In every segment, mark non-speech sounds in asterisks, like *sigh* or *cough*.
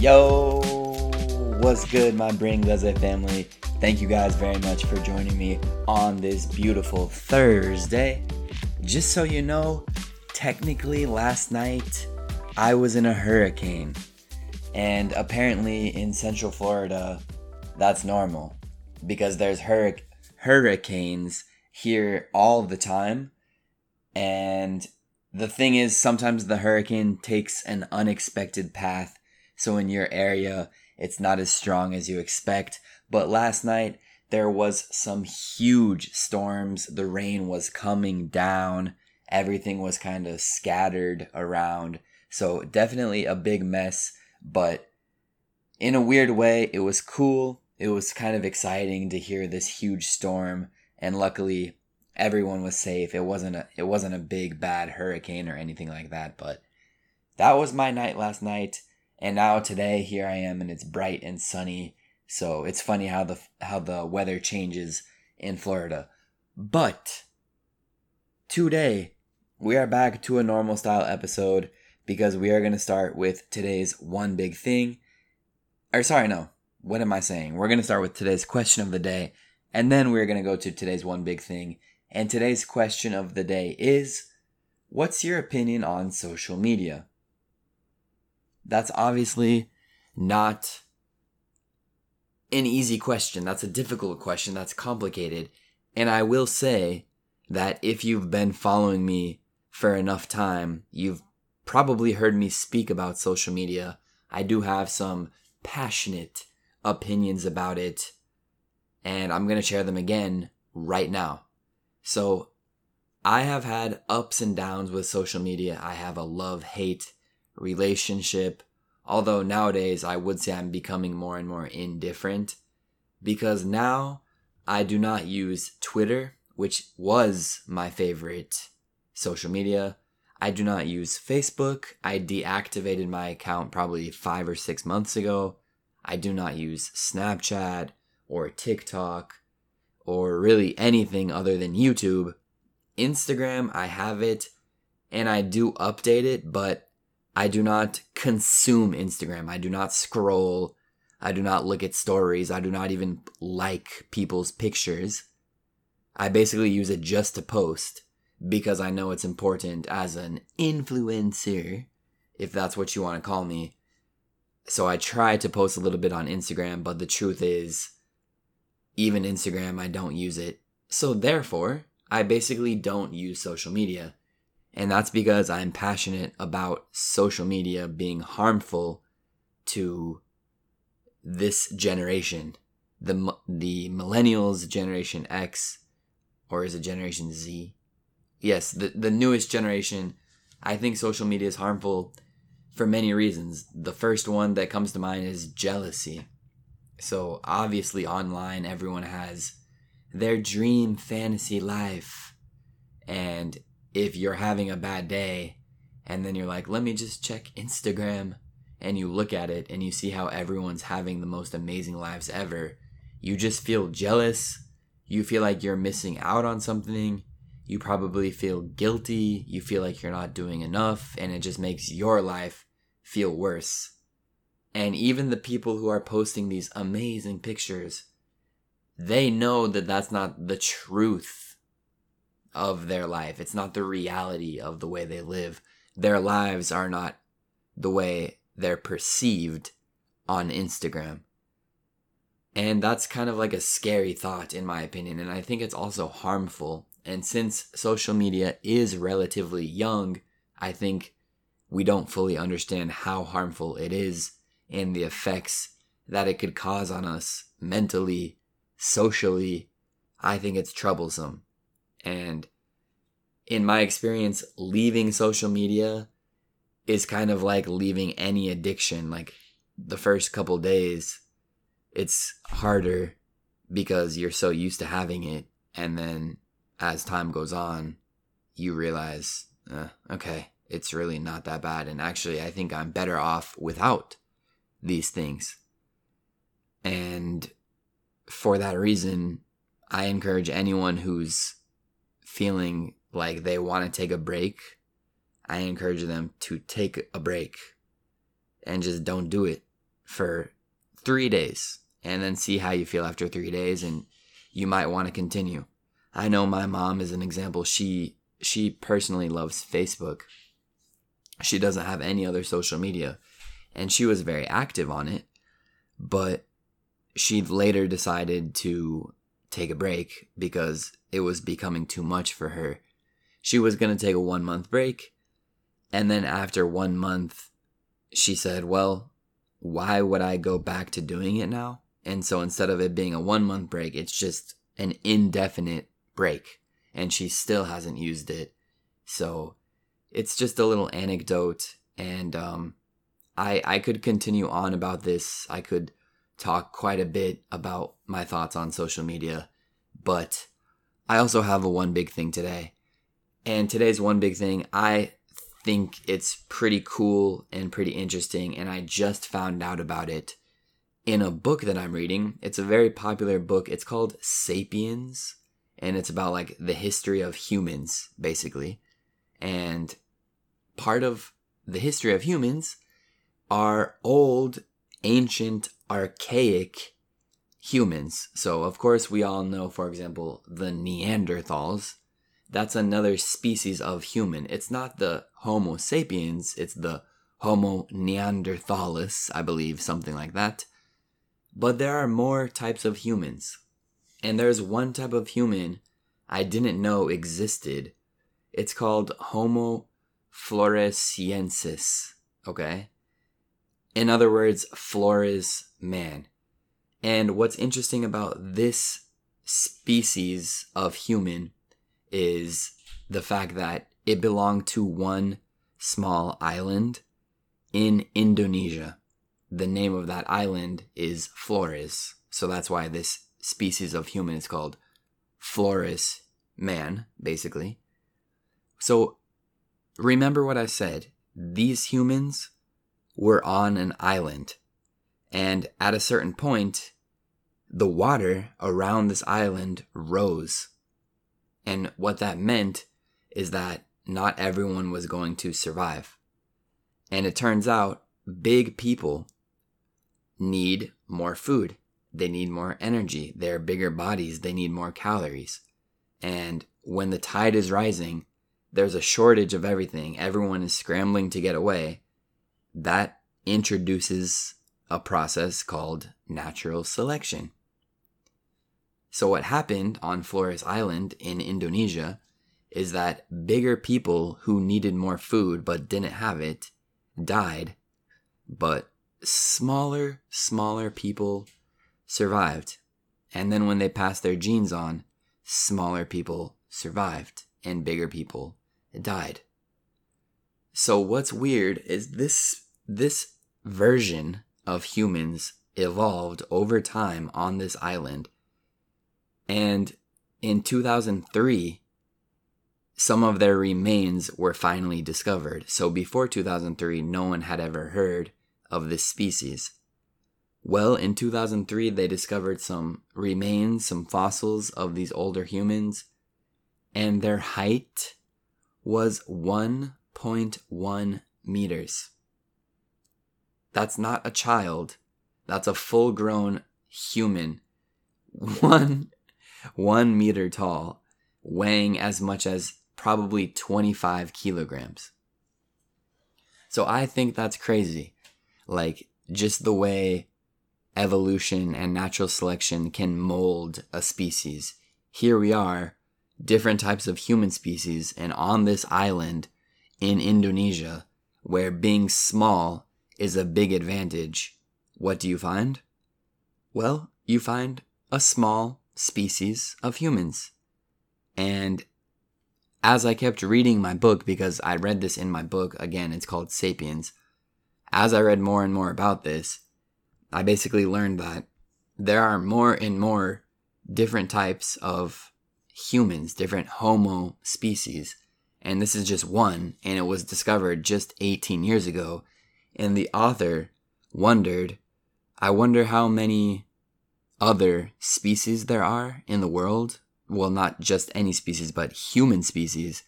Yo, what's good, my Bring Leslie family? Thank you guys very much for joining me on this beautiful Thursday. Just so you know, technically last night I was in a hurricane. And apparently in Central Florida, that's normal because there's hurric- hurricanes here all the time. And the thing is, sometimes the hurricane takes an unexpected path. So in your area, it's not as strong as you expect. But last night, there was some huge storms. The rain was coming down. Everything was kind of scattered around. So definitely a big mess, but in a weird way, it was cool. It was kind of exciting to hear this huge storm, and luckily everyone was safe. It wasn't a it wasn't a big bad hurricane or anything like that, but that was my night last night. And now today here I am and it's bright and sunny. So it's funny how the how the weather changes in Florida. But today we are back to a normal style episode because we are going to start with today's one big thing. Or sorry, no. What am I saying? We're going to start with today's question of the day and then we're going to go to today's one big thing and today's question of the day is What's your opinion on social media? That's obviously not an easy question. That's a difficult question. That's complicated. And I will say that if you've been following me for enough time, you've probably heard me speak about social media. I do have some passionate opinions about it, and I'm going to share them again right now. So I have had ups and downs with social media. I have a love hate relationship. Although nowadays I would say I'm becoming more and more indifferent because now I do not use Twitter, which was my favorite social media. I do not use Facebook. I deactivated my account probably five or six months ago. I do not use Snapchat or TikTok or really anything other than YouTube. Instagram, I have it and I do update it, but I do not consume Instagram. I do not scroll. I do not look at stories. I do not even like people's pictures. I basically use it just to post because I know it's important as an influencer, if that's what you want to call me. So I try to post a little bit on Instagram, but the truth is, even Instagram, I don't use it. So therefore, I basically don't use social media. And that's because I'm passionate about social media being harmful to this generation. The, the millennials, Generation X, or is it Generation Z? Yes, the, the newest generation. I think social media is harmful for many reasons. The first one that comes to mind is jealousy. So obviously online everyone has their dream fantasy life. And if you're having a bad day and then you're like, let me just check Instagram and you look at it and you see how everyone's having the most amazing lives ever, you just feel jealous. You feel like you're missing out on something. You probably feel guilty. You feel like you're not doing enough and it just makes your life feel worse. And even the people who are posting these amazing pictures, they know that that's not the truth of their life. It's not the reality of the way they live. Their lives are not the way they're perceived on Instagram. And that's kind of like a scary thought, in my opinion. And I think it's also harmful. And since social media is relatively young, I think we don't fully understand how harmful it is and the effects that it could cause on us mentally, socially, I think it's troublesome. And in my experience, leaving social media is kind of like leaving any addiction. Like the first couple days, it's harder because you're so used to having it. And then as time goes on, you realize, uh, okay, it's really not that bad. And actually, I think I'm better off without these things. And for that reason, I encourage anyone who's feeling like they want to take a break, I encourage them to take a break and just don't do it. for three days and then see how you feel after three days and you might want to continue. I know my mom is an example. She she personally loves Facebook. She doesn't have any other social media and she was very active on it, but she later decided to take a break because it was becoming too much for her. She was going to take a 1 month break and then after 1 month she said, "Well, why would I go back to doing it now?" And so instead of it being a 1 month break, it's just an indefinite break and she still hasn't used it. So it's just a little anecdote and um, I I could continue on about this. I could talk quite a bit about my thoughts on social media, but I also have a one big thing today. And today's one big thing, I think it's pretty cool and pretty interesting and I just found out about it in a book that I'm reading. It's a very popular book. It's called Sapiens and it's about like the history of humans basically. And part of the history of humans are old, ancient, archaic humans. So, of course, we all know, for example, the Neanderthals. That's another species of human. It's not the Homo sapiens, it's the Homo neanderthalis, I believe, something like that. But there are more types of humans. And there's one type of human I didn't know existed. It's called Homo floresiensis. Okay? In other words, Flores man. And what's interesting about this species of human is the fact that it belonged to one small island in Indonesia. The name of that island is Flores. So that's why this species of human is called Flores man, basically. So remember what I said. These humans were on an island. And at a certain point, the water around this island rose. And what that meant is that not everyone was going to survive. And it turns out big people need more food. They need more energy. They're bigger bodies. They need more calories. And when the tide is rising, there's a shortage of everything. Everyone is scrambling to get away that introduces a process called natural selection. So, what happened on Flores Island in Indonesia is that bigger people who needed more food but didn't have it died, but smaller, smaller people survived. And then when they passed their genes on, smaller people survived and bigger people died. So what's weird is this this version of humans evolved over time on this island. And in 2003, some of their remains were finally discovered. So before 2003, no one had ever heard of this species. Well, in 2003, they discovered some remains, some fossils of these older humans, and their height was 1.1 meters. That's not a child. That's a full grown human. *laughs* One, one meter tall, weighing as much as probably 25 kilograms. So I think that's crazy. Like, just the way evolution and natural selection can mold a species. Here we are, different types of human species, and on this island, in Indonesia, where being small is a big advantage, what do you find? Well, you find a small species of humans. And as I kept reading my book, because I read this in my book, again, it's called Sapiens, as I read more and more about this, I basically learned that there are more and more different types of humans, different Homo species and this is just one, and it was discovered just 18 years ago. And the author wondered, I wonder how many other species there are in the world. Well, not just any species, but human species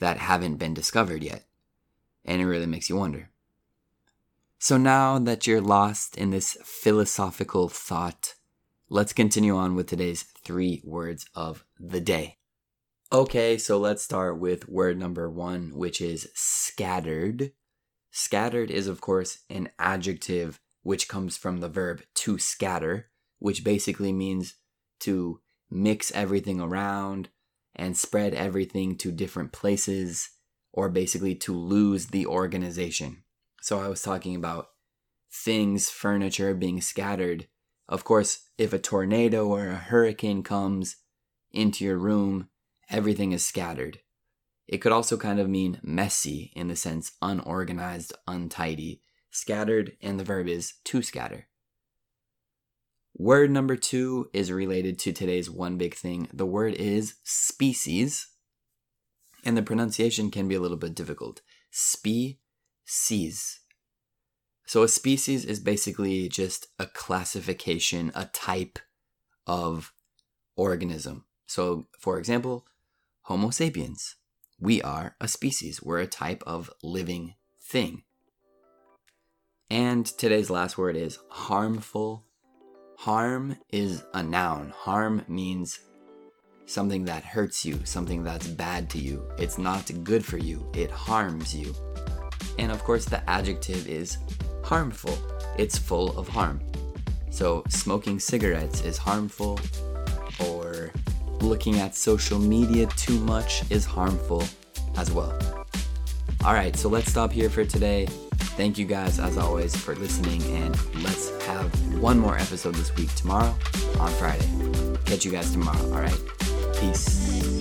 that haven't been discovered yet. And it really makes you wonder. So now that you're lost in this philosophical thought, let's continue on with today's three words of the day. Okay, so let's start with word number one, which is scattered. Scattered is, of course, an adjective which comes from the verb to scatter, which basically means to mix everything around and spread everything to different places, or basically to lose the organization. So I was talking about things, furniture being scattered. Of course, if a tornado or a hurricane comes into your room, everything is scattered. It could also kind of mean messy in the sense unorganized, untidy, scattered, and the verb is to scatter. Word number two is related to today's one big thing. The word is species, and the pronunciation can be a little bit difficult. Species. So, a species is basically just a classification, a type of organism. So, for example, Homo sapiens. We are a species, we're a type of living thing. And today's last word is harmful. Harm is a noun. Harm means something that hurts you, something that's bad to you. It's not good for you, it harms you. And of course, the adjective is harmful. It's full of harm. So, smoking cigarettes is harmful, looking at social media too much is harmful as well. All right, so let's stop here for today. Thank you guys, as always, for listening, and let's have one more episode this week tomorrow on Friday. Catch you guys tomorrow, all right? Peace.